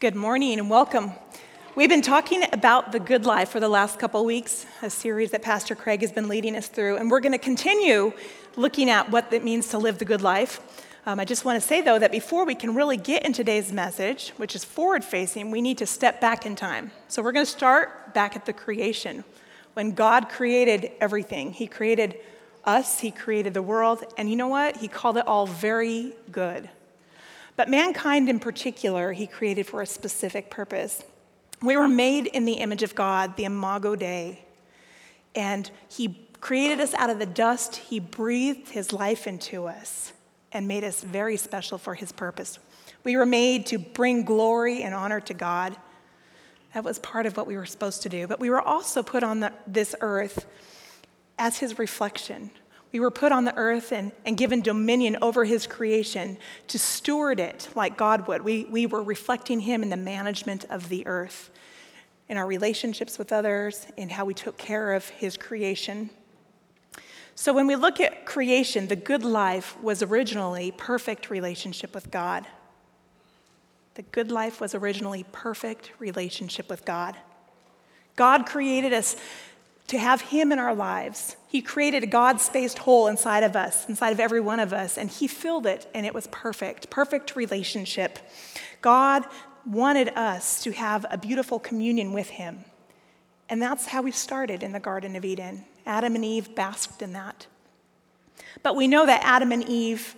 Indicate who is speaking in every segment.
Speaker 1: Good morning and welcome. We've been talking about the good life for the last couple weeks, a series that Pastor Craig has been leading us through, and we're going to continue looking at what it means to live the good life. Um, I just want to say, though, that before we can really get in today's message, which is forward facing, we need to step back in time. So we're going to start back at the creation. When God created everything, He created us, He created the world, and you know what? He called it all very good. But mankind in particular, he created for a specific purpose. We were made in the image of God, the Imago Dei. And he created us out of the dust. He breathed his life into us and made us very special for his purpose. We were made to bring glory and honor to God. That was part of what we were supposed to do. But we were also put on the, this earth as his reflection. We were put on the earth and, and given dominion over his creation to steward it like God would. We, we were reflecting him in the management of the earth, in our relationships with others, in how we took care of his creation. So when we look at creation, the good life was originally perfect relationship with God. The good life was originally perfect relationship with God. God created us to have Him in our lives. He created a God spaced hole inside of us, inside of every one of us, and He filled it, and it was perfect. Perfect relationship. God wanted us to have a beautiful communion with Him. And that's how we started in the Garden of Eden. Adam and Eve basked in that. But we know that Adam and Eve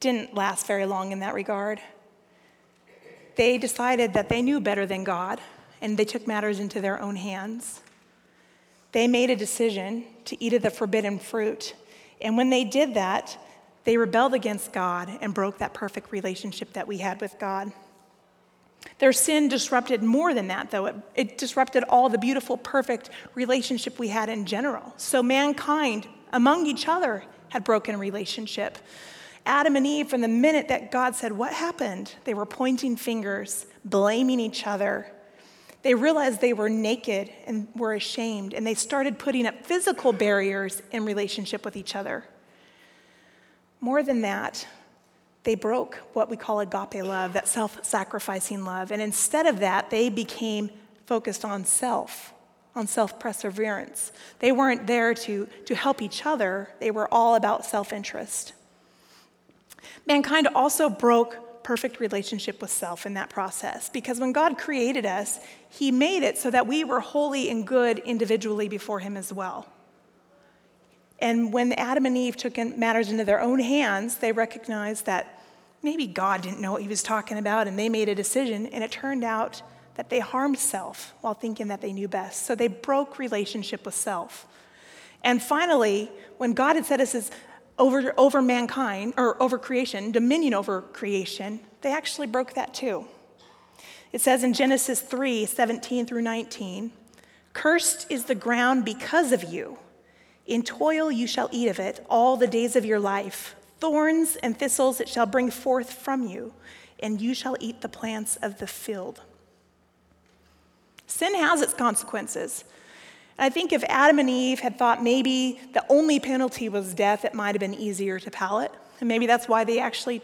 Speaker 1: didn't last very long in that regard. They decided that they knew better than God, and they took matters into their own hands they made a decision to eat of the forbidden fruit. And when they did that, they rebelled against God and broke that perfect relationship that we had with God. Their sin disrupted more than that, though. It, it, disrupted all the beautiful, perfect relationship we had in general. So, mankind among each other had broken relationship. Adam and Eve, from the minute that God said, What happened? they were pointing fingers, blaming each other, they realized they were naked and were ashamed, and they started putting up physical barriers in relationship with each other. More than that, they broke what we call agape love, that self sacrificing love. And instead of that, they became focused on self, on self perseverance. They weren't there to, to help each other, they were all about self interest. Mankind also broke perfect relationship with self in that process. Because when God created us, He made it so that we were holy and good individually before Him as well. And when Adam and Eve took matters into their own hands, they recognized that maybe God didn't know what He was talking about, and they made a decision, and it turned out that they harmed self while thinking that they knew best. So they broke relationship with self. And finally, when God had set us as over, over mankind, or over creation, dominion over creation, they actually broke that too. It says in Genesis 3 17 through 19, Cursed is the ground because of you. In toil you shall eat of it all the days of your life. Thorns and thistles it shall bring forth from you, and you shall eat the plants of the field. Sin has its consequences. I think if Adam and Eve had thought maybe the only penalty was death, it might have been easier to palate. And maybe that's why they actually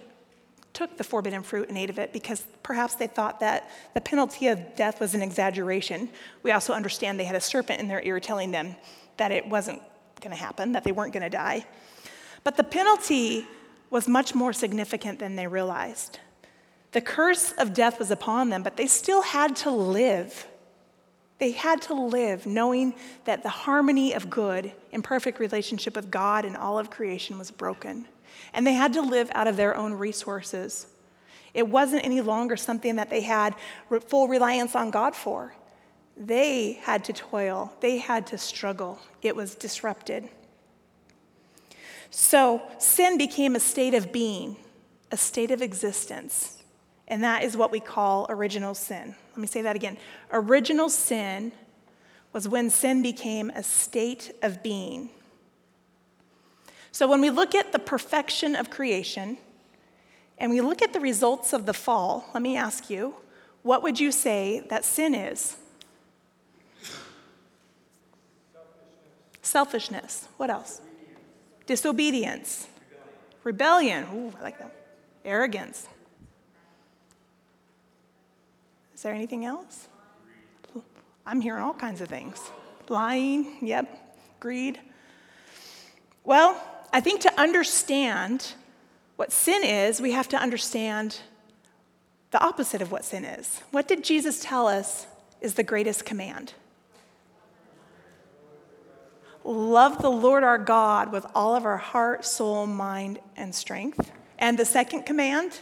Speaker 1: took the forbidden fruit and ate of it, because perhaps they thought that the penalty of death was an exaggeration. We also understand they had a serpent in their ear telling them that it wasn't going to happen, that they weren't going to die. But the penalty was much more significant than they realized. The curse of death was upon them, but they still had to live. They had to live knowing that the harmony of good in perfect relationship with God and all of creation was broken. And they had to live out of their own resources. It wasn't any longer something that they had full reliance on God for. They had to toil, they had to struggle. It was disrupted. So sin became a state of being, a state of existence. And that is what we call original sin. Let me say that again. Original sin was when sin became a state of being. So when we look at the perfection of creation and we look at the results of the fall, let me ask you, what would you say that sin is? Selfishness. Selfishness. What else? Disobedience. Rebellion. Rebellion. Ooh, I like that. Arrogance. Is there anything else? I'm hearing all kinds of things. Lying, yep. Greed. Well, I think to understand what sin is, we have to understand the opposite of what sin is. What did Jesus tell us is the greatest command? Love the Lord our God with all of our heart, soul, mind, and strength. And the second command?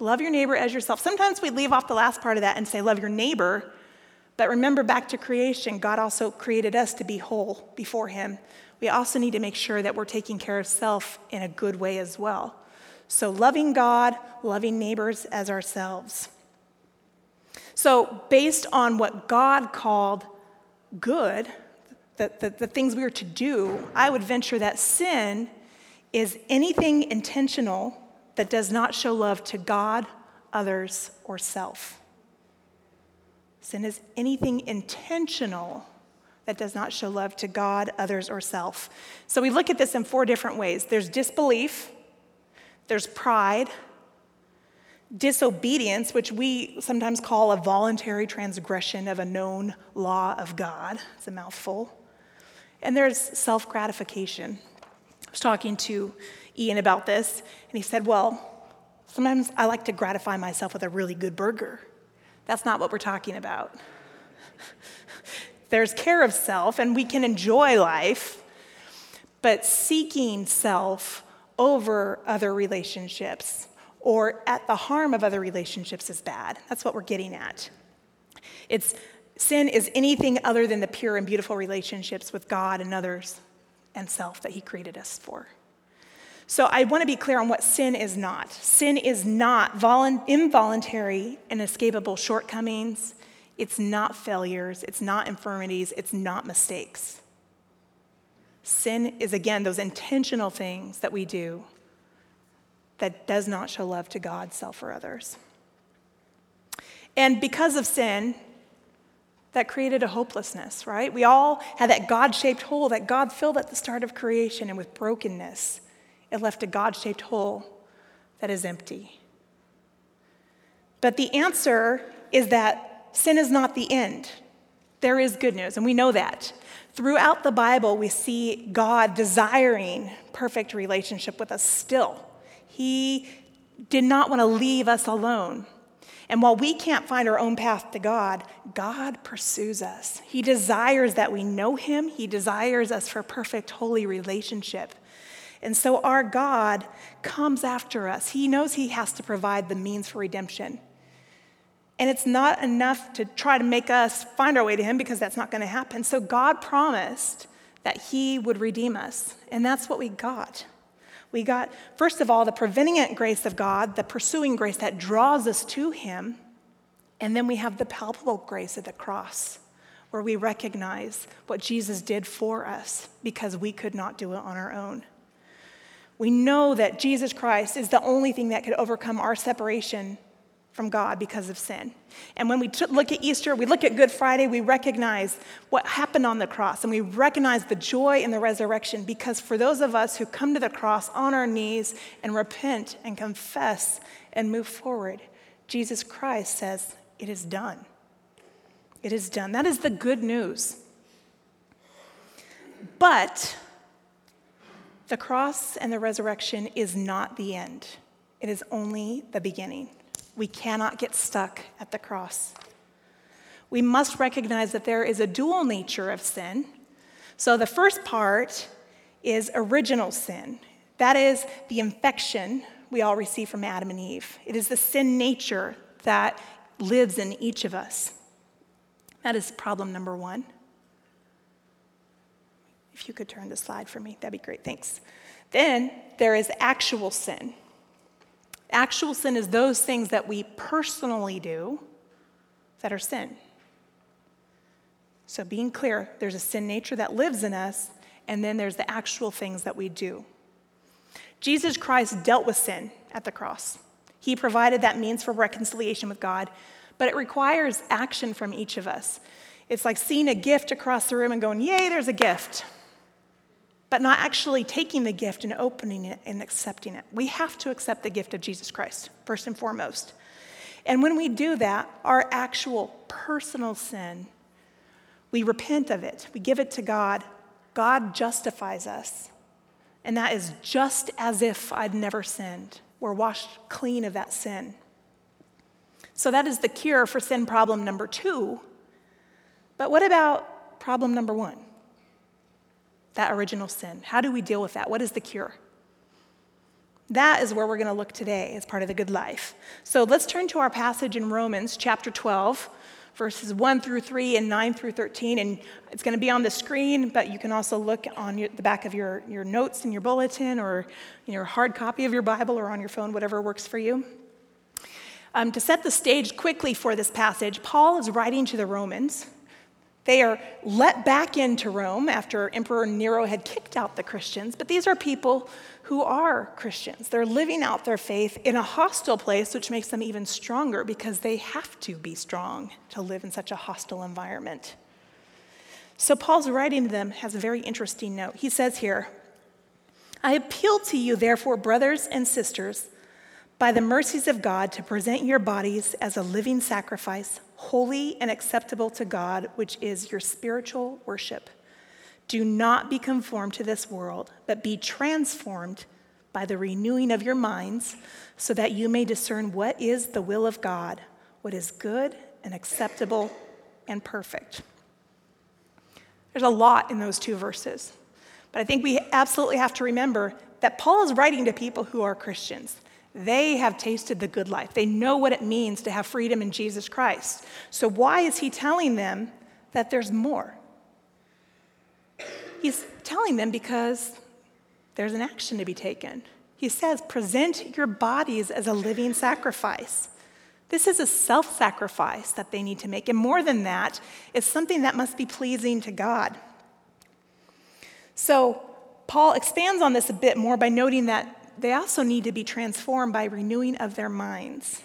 Speaker 1: Love your neighbor as yourself. Sometimes we leave off the last part of that and say, Love your neighbor. But remember back to creation, God also created us to be whole before Him. We also need to make sure that we're taking care of self in a good way as well. So, loving God, loving neighbors as ourselves. So, based on what God called good, the, the, the, things we are to do, I would venture that sin is anything intentional that does not show love to God, others, or self. Sin is anything intentional that does not show love to God, others, or self. So we look at this in four different ways there's disbelief, there's pride, disobedience, which we sometimes call a voluntary transgression of a known law of God. It's a mouthful. And there's self gratification. I was talking to Ian about this, and he said, Well, sometimes I like to gratify myself with a really good burger. That's not what we're talking about. There's care of self, and we can enjoy life, but seeking self over other relationships or at the harm of other relationships is bad. That's what we're getting at. It's sin is anything other than the pure and beautiful relationships with God and others and self that He created us for. So I want to be clear on what sin is not. Sin is not volu- involuntary and escapable shortcomings. It's not failures. It's not infirmities. It's not mistakes. Sin is, again, those intentional things that we do that does not show love to God, self, or others. And because of sin, that created a hopelessness, right? We all had that God shaped hole that God filled at the start of creation, and with brokenness, it left a God shaped hole that is empty. But the answer is that sin is not the end. There is good news, and we know that. Throughout the Bible, we see God desiring perfect relationship with us still. He did not want to leave us alone. And while we can't find our own path to God, God pursues us. He desires that we know Him, He desires us for perfect, holy relationship. And so our God comes after us. He knows He has to provide the means for redemption. And it's not enough to try to make us find our way to Him because that's not going to happen. So God promised that He would redeem us. And that's what we got. We got, first of all, the prevenient grace of God, the pursuing grace that draws us to Him. And then we have the palpable grace of the cross, where we recognize what Jesus did for us because we could not do it on our own. We know that Jesus Christ is the only thing that could overcome our separation from God because of sin. And when we t- look at Easter, we look at Good Friday, we recognize what happened on the cross and we recognize the joy in the resurrection because for those of us who come to the cross on our knees and repent and confess and move forward, Jesus Christ says, It is done. It is done. That is the good news. But the cross and the resurrection is not the end, it is only the beginning. We cannot get stuck at the cross. We must recognize that there is a dual nature of sin. So the first part is original sin. That is the infection we all receive from Adam and Eve. It is the sin nature that lives in each of us. That is problem number one. If you could turn the slide for me, that'd be great. Thanks. Then there is actual sin. Actual sin is those things that we personally do that are sin. So, being clear, there's a sin nature that lives in us, and then there's the actual things that we do. Jesus Christ dealt with sin at the cross. He provided that means for reconciliation with God, but it requires action from each of us. It's like seeing a gift across the room and going, Yay, there's a gift but not actually taking the gift and opening it and accepting it. We have to accept the gift of Jesus Christ, first and foremost. And when we do that, our actual personal sin, we repent of it, we give it to God. God justifies us. And that is just as if I'd never sinned. We're washed clean of that sin. So that is the cure for sin problem number two. But what about problem number one? That original sin. How do we deal with that? What is the cure? That is where we're going to look today as part of the good life. So let's turn to our passage in Romans chapter 12, verses 1 through 3 and 9 through 13. And it's going to be on the screen, but you can also look on your, the back of your, your notes in your bulletin or your hard copy of your Bible or on your phone, whatever works for you. Um, to set the stage quickly for this passage, Paul is writing to the Romans. They are let back into Rome after Emperor Nero had kicked out the Christians, but these are people who are Christians. They're living out their faith in a hostile place, which makes them even stronger because they have to be strong to live in such a hostile environment. So, Paul's writing to them has a very interesting note. He says here, I appeal to you, therefore, brothers and sisters, by the mercies of God, to present your bodies as a living sacrifice holy and acceptable to God, which is your spiritual worship. Do not be conformed to this world, but be transformed by the renewing of your minds, so that you may discern what is the will of God, what is good and acceptable and perfect. There's a lot in those two verses, but I think we absolutely have to remember that Paul is writing to people who are Christians. They have tasted the good life. They know what it means to have freedom in Jesus Christ. So, why is he telling them that there's more? He's telling them because there's an action to be taken. He says, present your bodies as a living sacrifice. This is a self sacrifice that they need to make. And more than that, it's something that must be pleasing to God. So, Paul expands on this a bit more by noting that they also need to be transformed by renewing of their minds.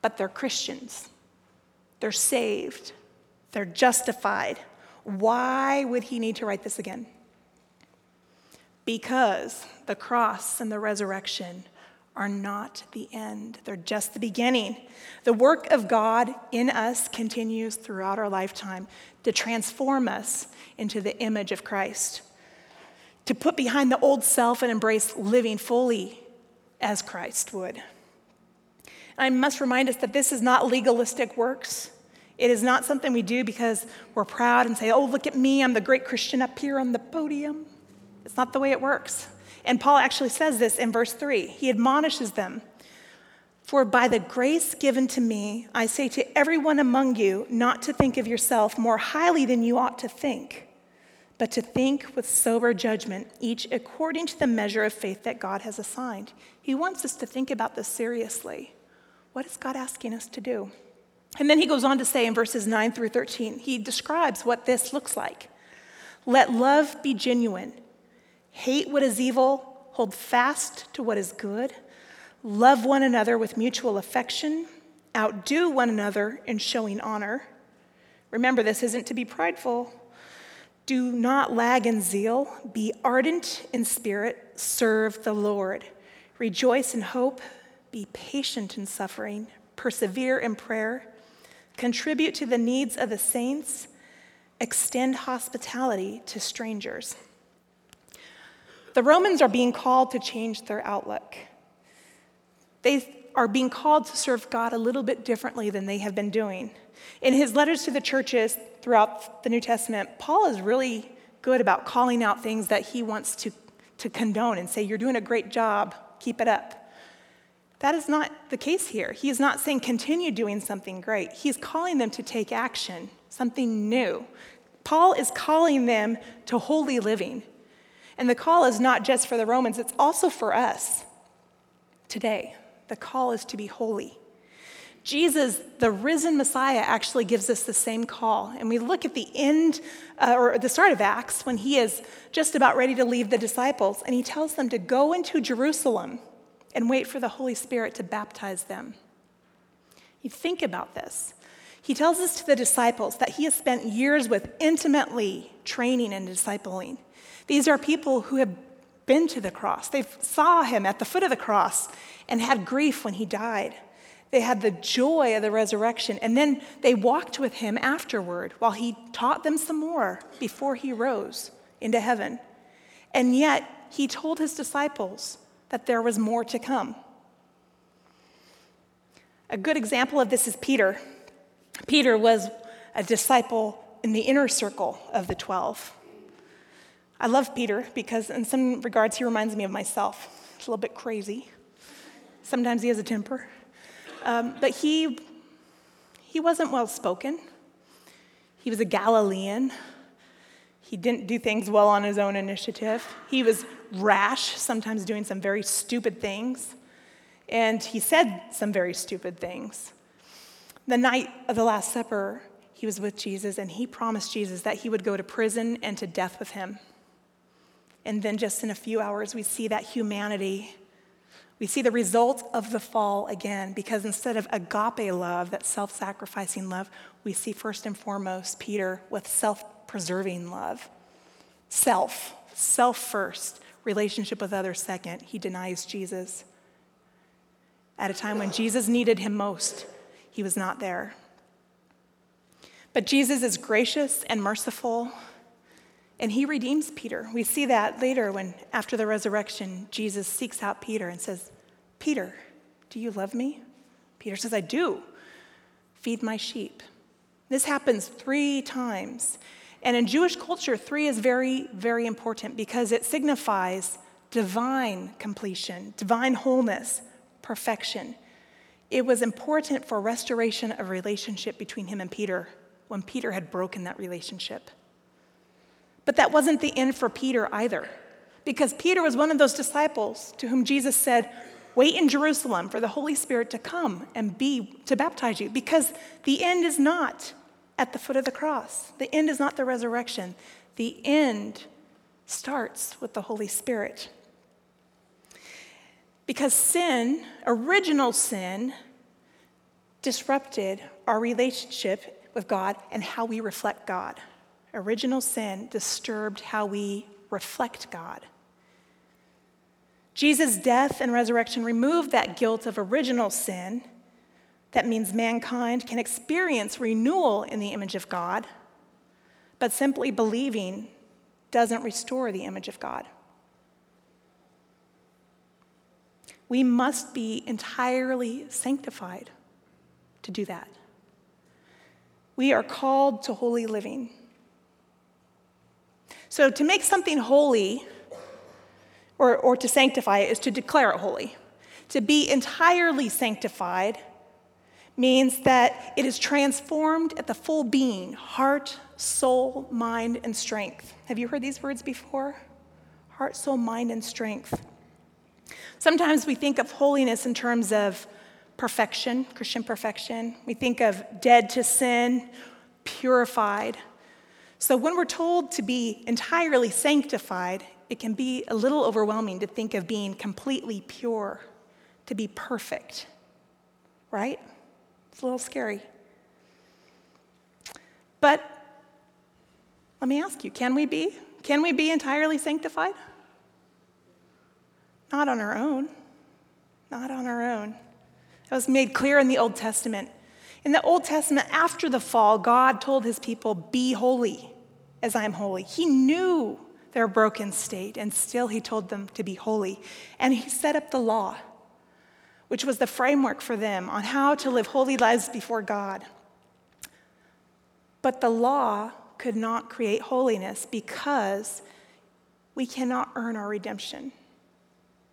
Speaker 1: But they're Christians, they're saved, they're justified. Why would he need to write this again? Because the cross and the resurrection are not the end, they're just the beginning. The work of God in us continues throughout our lifetime to transform us into the image of Christ to put behind the old self and embrace living fully as Christ would. I must remind us that this is not legalistic works. It is not something we do because we're proud and say, oh, look at me, I'm the great Christian up here on the podium. It's not the way it works. And Paul actually says this in verse 3. He admonishes them For by the grace given to me, I say to everyone among you not to think of yourself more highly than you ought to think but to think with sober judgment, each according to the measure of faith that God has assigned. He wants us to think about this seriously. What is God asking us to do? And then he goes on to say in verses 9 through 13, he describes what this looks like. Let love be genuine, hate what is evil, hold fast to what is good, love one another with mutual affection, outdo one another in showing honor. Remember, this isn't to be prideful do not lag in zeal, be ardent in spirit, serve the Lord. Rejoice in hope, be patient in suffering, persevere in prayer, contribute to the needs of the saints, extend hospitality to strangers. The Romans are being called to change their outlook. They are being called to serve God a little bit differently than they have been doing. In his letters to the churches throughout the New Testament, Paul is really good about calling out things that he wants to, to condone and say, You're doing a great job, keep it up. That is not the case here. He is not saying continue doing something great. He's calling them to take action, something new. Paul is calling them to holy living. And the call is not just for the Romans, it's also for us today. The call is to be holy. Jesus, the risen Messiah, actually gives us the same call. And we look at the end uh, or the start of Acts when he is just about ready to leave the disciples, and he tells them to go into Jerusalem and wait for the Holy Spirit to baptize them. You think about this. He tells us to the disciples that he has spent years with intimately training and discipling. These are people who have been to the cross. They saw him at the foot of the cross and had grief when he died. They had the joy of the resurrection. And then they walked with him afterward while he taught them some more before he rose into heaven. And yet, he told his disciples that there was more to come. A good example of this is Peter. Peter was a disciple in the inner circle of the 12. I love Peter because, in some regards, he reminds me of myself. He's a little bit crazy. Sometimes he has a temper. Um, but he, he wasn't well spoken. He was a Galilean. He didn't do things well on his own initiative. He was rash, sometimes doing some very stupid things. And he said some very stupid things. The night of the Last Supper, he was with Jesus and he promised Jesus that he would go to prison and to death with him. And then, just in a few hours, we see that humanity we see the result of the fall again because instead of agape love, that self sacrificing love, we see first and foremost Peter with self preserving love. Self, self first, relationship with others second. He denies Jesus. At a time when Jesus needed him most, he was not there. But Jesus is gracious and merciful and he redeems Peter. We see that later when, after the resurrection, Jesus seeks out Peter and says, Peter, do you love me? Peter says, I do. Feed my sheep. This happens three times. And in Jewish culture, three is very, very important because it signifies divine completion, divine wholeness, perfection. It was important for restoration of relationship between him and Peter when Peter had broken that relationship. But that wasn't the end for Peter either, because Peter was one of those disciples to whom Jesus said, Wait in Jerusalem for the Holy Spirit to come and be to baptize you, because the end is not at the foot of the cross. The end is not the resurrection. The end starts with the Holy Spirit. Because sin, original sin, disrupted our relationship with God and how we reflect God original sin disturbed how we reflect God. Jesus' death and resurrection removed that guilt of original sin. That means mankind can experience renewal in the image of God, but simply believing doesn't restore the image of God. We must be entirely sanctified to do that. We are called to holy living. So to make something holy or, or to sanctify it is to declare it holy. To be entirely sanctified means that it is transformed at the full being heart, soul, mind, and strength. Have you heard these words before? Heart, soul, mind, and strength. Sometimes we think of holiness in terms of perfection, Christian perfection. We think of dead to sin, purified. So when we're told to be entirely sanctified, it can be a little overwhelming to think of being completely pure, to be perfect, right? It's a little scary. But let me ask you can we be? Can we be entirely sanctified? Not on our own. Not on our own. That was made clear in the Old Testament. In the Old Testament, after the fall, God told his people, Be holy as I am holy. He knew their broken state, and still he told them to be holy. And he set up the law, which was the framework for them on how to live holy lives before God. But the law could not create holiness because we cannot earn our redemption.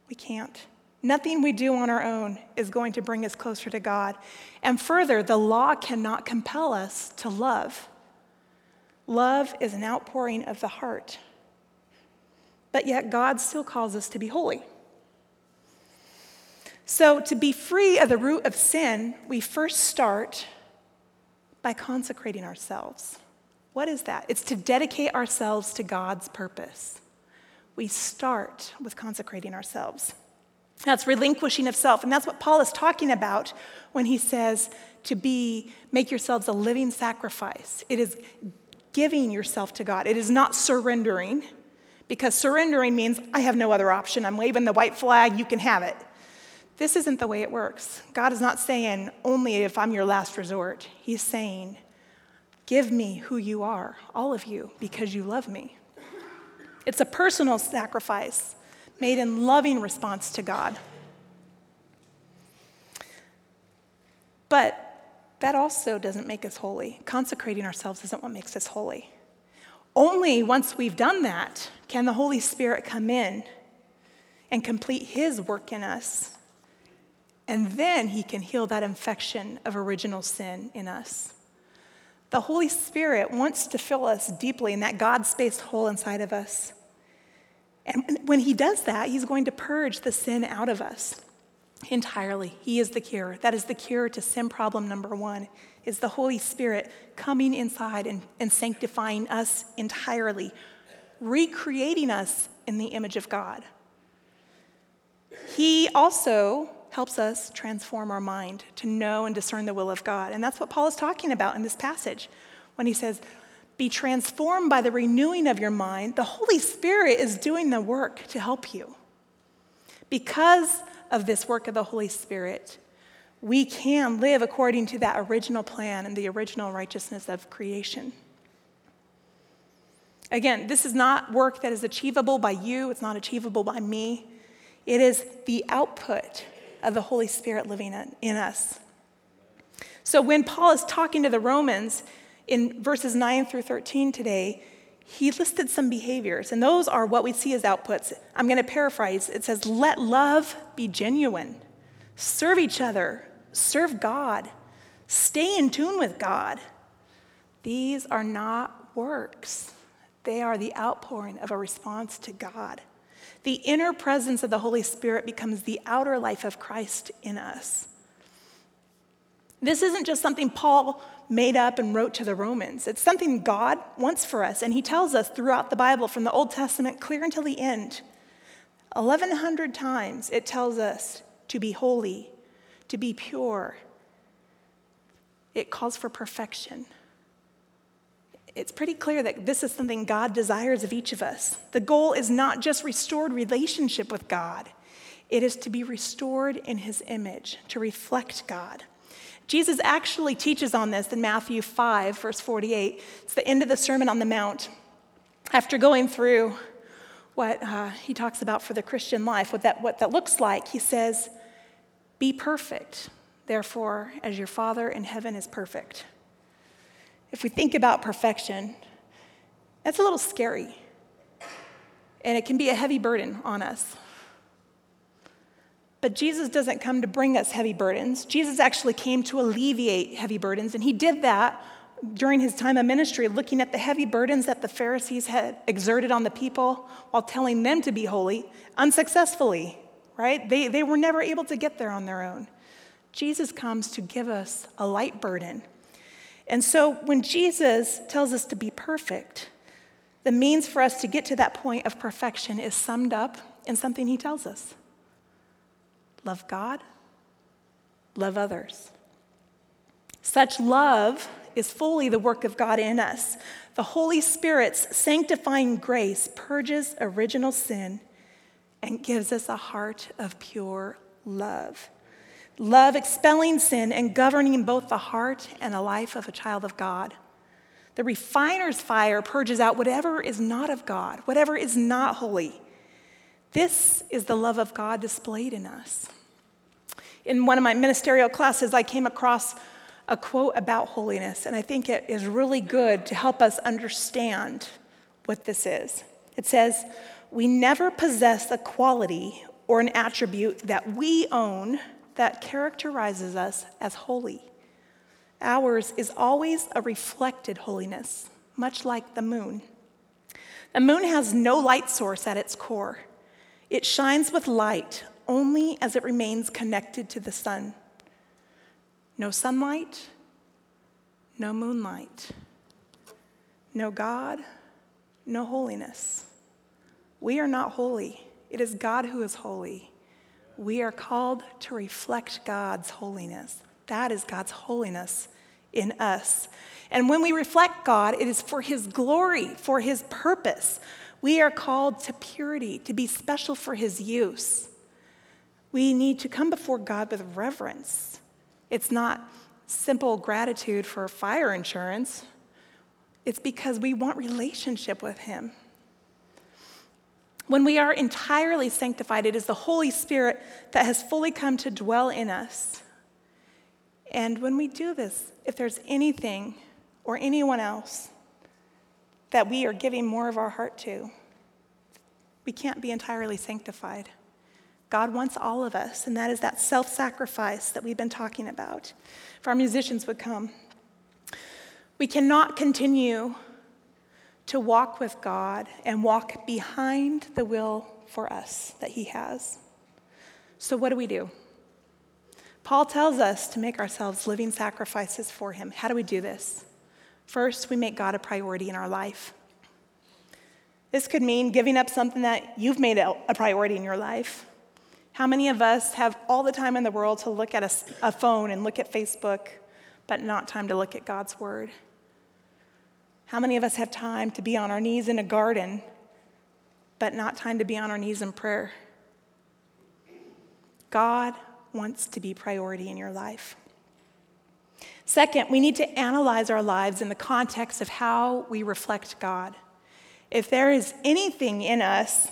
Speaker 1: We can't. Nothing we do on our own is going to bring us closer to God. And further, the law cannot compel us to love. Love is an outpouring of the heart. But yet, God still calls us to be holy. So, to be free of the root of sin, we first start by consecrating ourselves. What is that? It's to dedicate ourselves to God's purpose. We start with consecrating ourselves. That's relinquishing of self. And that's what Paul is talking about when he says to be, make yourselves a living sacrifice. It is giving yourself to God. It is not surrendering, because surrendering means I have no other option. I'm waving the white flag, you can have it. This isn't the way it works. God is not saying, only if I'm your last resort. He's saying, give me who you are, all of you, because you love me. It's a personal sacrifice made in loving response to God. But that also doesn't make us holy. Consecrating ourselves isn't what makes us holy. Only once we've done that can the Holy Spirit come in and complete His work in us. And then He can heal that infection of original sin in us. The Holy Spirit wants to fill us deeply in that God spaced hole inside of us. And when He does that, He's going to purge the sin out of us entirely. He is the cure. That is the cure to sin problem number one, is the Holy Spirit coming inside and, and sanctifying us entirely, recreating us in the image of God. He also helps us transform our mind to know and discern the will of God. And that's what Paul is talking about in this passage when he says, Be transformed by the renewing of your mind. The Holy Spirit is doing the work to help you. Because of this work of the Holy Spirit, we can live according to that original plan and the original righteousness of creation. Again, this is not work that is achievable by you, it's not achievable by me. It is the output of the Holy Spirit living in us. So when Paul is talking to the Romans in verses 9 through 13 today, he listed some behaviors, and those are what we see as outputs. I'm going to paraphrase. It says, Let love be genuine, serve each other, serve God, stay in tune with God. These are not works, they are the outpouring of a response to God. The inner presence of the Holy Spirit becomes the outer life of Christ in us. This isn't just something Paul made up and wrote to the Romans. It's something God wants for us, and He tells us throughout the Bible, from the Old Testament clear until the end. 1,100 times it tells us to be holy, to be pure. It calls for perfection. It's pretty clear that this is something God desires of each of us. The goal is not just restored relationship with God, it is to be restored in His image, to reflect God. Jesus actually teaches on this in Matthew 5, verse 48. It's the end of the Sermon on the Mount. After going through what uh, he talks about for the Christian life, what that, what that looks like, he says, Be perfect, therefore, as your Father in heaven is perfect. If we think about perfection, that's a little scary. And it can be a heavy burden on us. But Jesus doesn't come to bring us heavy burdens. Jesus actually came to alleviate heavy burdens, and he did that during his time of ministry, looking at the heavy burdens that the Pharisees had exerted on the people while telling them to be holy unsuccessfully, right? They, they were never able to get there on their own. Jesus comes to give us a light burden. And so when Jesus tells us to be perfect, the means for us to get to that point of perfection is summed up in something he tells us Love God, love others. Such love is fully the work of God in us. The Holy Spirit's sanctifying grace purges original sin and gives us a heart of pure love. Love expelling sin and governing both the heart and the life of a child of God. The refiner's fire purges out whatever is not of God, whatever is not holy. This is the love of God displayed in us. In one of my ministerial classes, I came across a quote about holiness, and I think it is really good to help us understand what this is. It says, We never possess a quality or an attribute that we own that characterizes us as holy. Ours is always a reflected holiness, much like the moon. The moon has no light source at its core. It shines with light only as it remains connected to the sun. No sunlight, no moonlight, no God, no holiness. We are not holy. It is God who is holy. We are called to reflect God's holiness. That is God's holiness in us. And when we reflect God, it is for His glory, for His purpose. We are called to purity, to be special for His use. We need to come before God with reverence. It's not simple gratitude for fire insurance, it's because we want relationship with Him. When we are entirely sanctified, it is the Holy Spirit that has fully come to dwell in us. And when we do this, if there's anything or anyone else that we are giving more of our heart to, we can't be entirely sanctified. God wants all of us, and that is that self sacrifice that we've been talking about. If our musicians would come, we cannot continue to walk with God and walk behind the will for us that He has. So, what do we do? Paul tells us to make ourselves living sacrifices for Him. How do we do this? First, we make God a priority in our life. This could mean giving up something that you've made a priority in your life. How many of us have all the time in the world to look at a, a phone and look at Facebook, but not time to look at God's Word? How many of us have time to be on our knees in a garden, but not time to be on our knees in prayer? God wants to be priority in your life. Second, we need to analyze our lives in the context of how we reflect God. If there is anything in us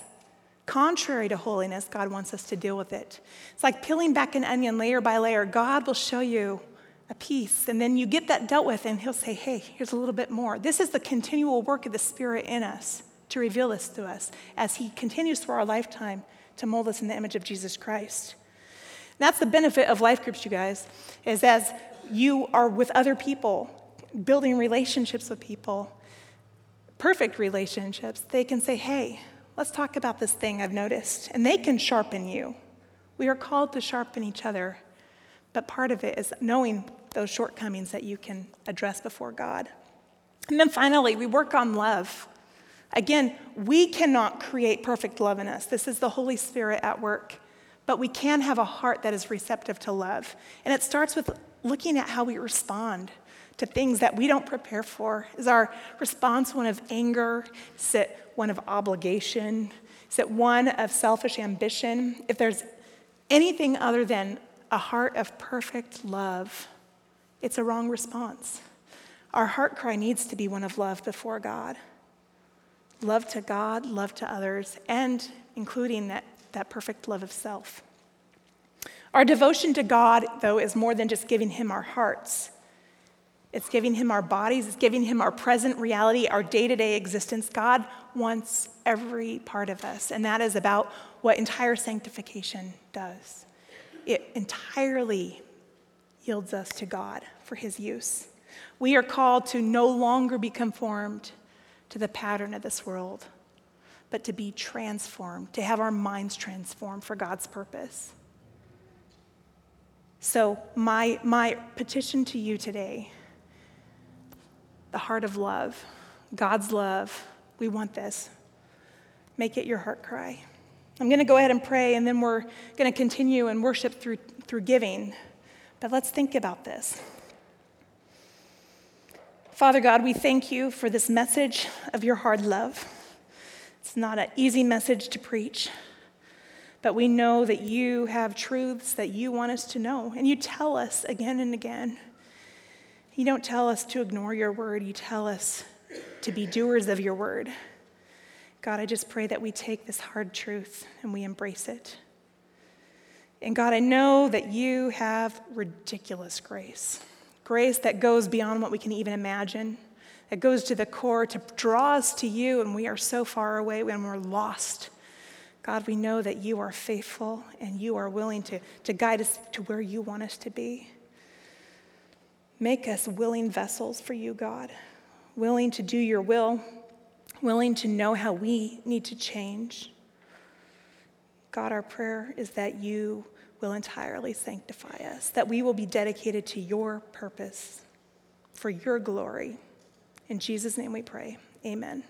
Speaker 1: contrary to holiness, God wants us to deal with it. It's like peeling back an onion layer by layer. God will show you a piece, and then you get that dealt with, and He'll say, Hey, here's a little bit more. This is the continual work of the Spirit in us to reveal this to us as He continues through our lifetime to mold us in the image of Jesus Christ. That's the benefit of life groups, you guys, is as you are with other people, building relationships with people, perfect relationships, they can say, hey, let's talk about this thing I've noticed. And they can sharpen you. We are called to sharpen each other, but part of it is knowing those shortcomings that you can address before God. And then finally, we work on love. Again, we cannot create perfect love in us. This is the Holy Spirit at work. But we can have a heart that is receptive to love. And it starts with looking at how we respond to things that we don't prepare for? Is our response one of anger? Is it one of obligation? Is it one of selfish ambition? If there's anything other than a heart of perfect love, it's a wrong response. Our heart cry needs to be one of love before God. Love to God, love to others, and including that, that perfect love of self. Our devotion to God, though, is more than just giving Him our hearts. It's giving him our bodies, it's giving him our present reality, our day to day existence. God wants every part of us, and that is about what entire sanctification does. It entirely yields us to God for his use. We are called to no longer be conformed to the pattern of this world, but to be transformed, to have our minds transformed for God's purpose. So, my, my petition to you today the heart of love, God's love. We want this. Make it your heart cry. I'm going to go ahead and pray, and then we're going to continue and worship through, through giving. But let's think about this. Father God, we thank you for this message of your hard love. It's not an easy message to preach, but we know that you have truths that you want us to know, and you tell us again and again. You don't tell us to ignore your word, you tell us to be doers of your word. God, I just pray that we take this hard truth and we embrace it. And God, I know that you have ridiculous grace grace that goes beyond what we can even imagine, that goes to the core to draw us to you, and we are so far away when we're lost. God, we know that you are faithful and you are willing to, to guide us to where you want us to be. Make us willing vessels for you, God, willing to do your will, willing to know how we need to change. God, our prayer is that you will entirely sanctify us, that we will be dedicated to your purpose for your glory. In Jesus' name we pray. Amen.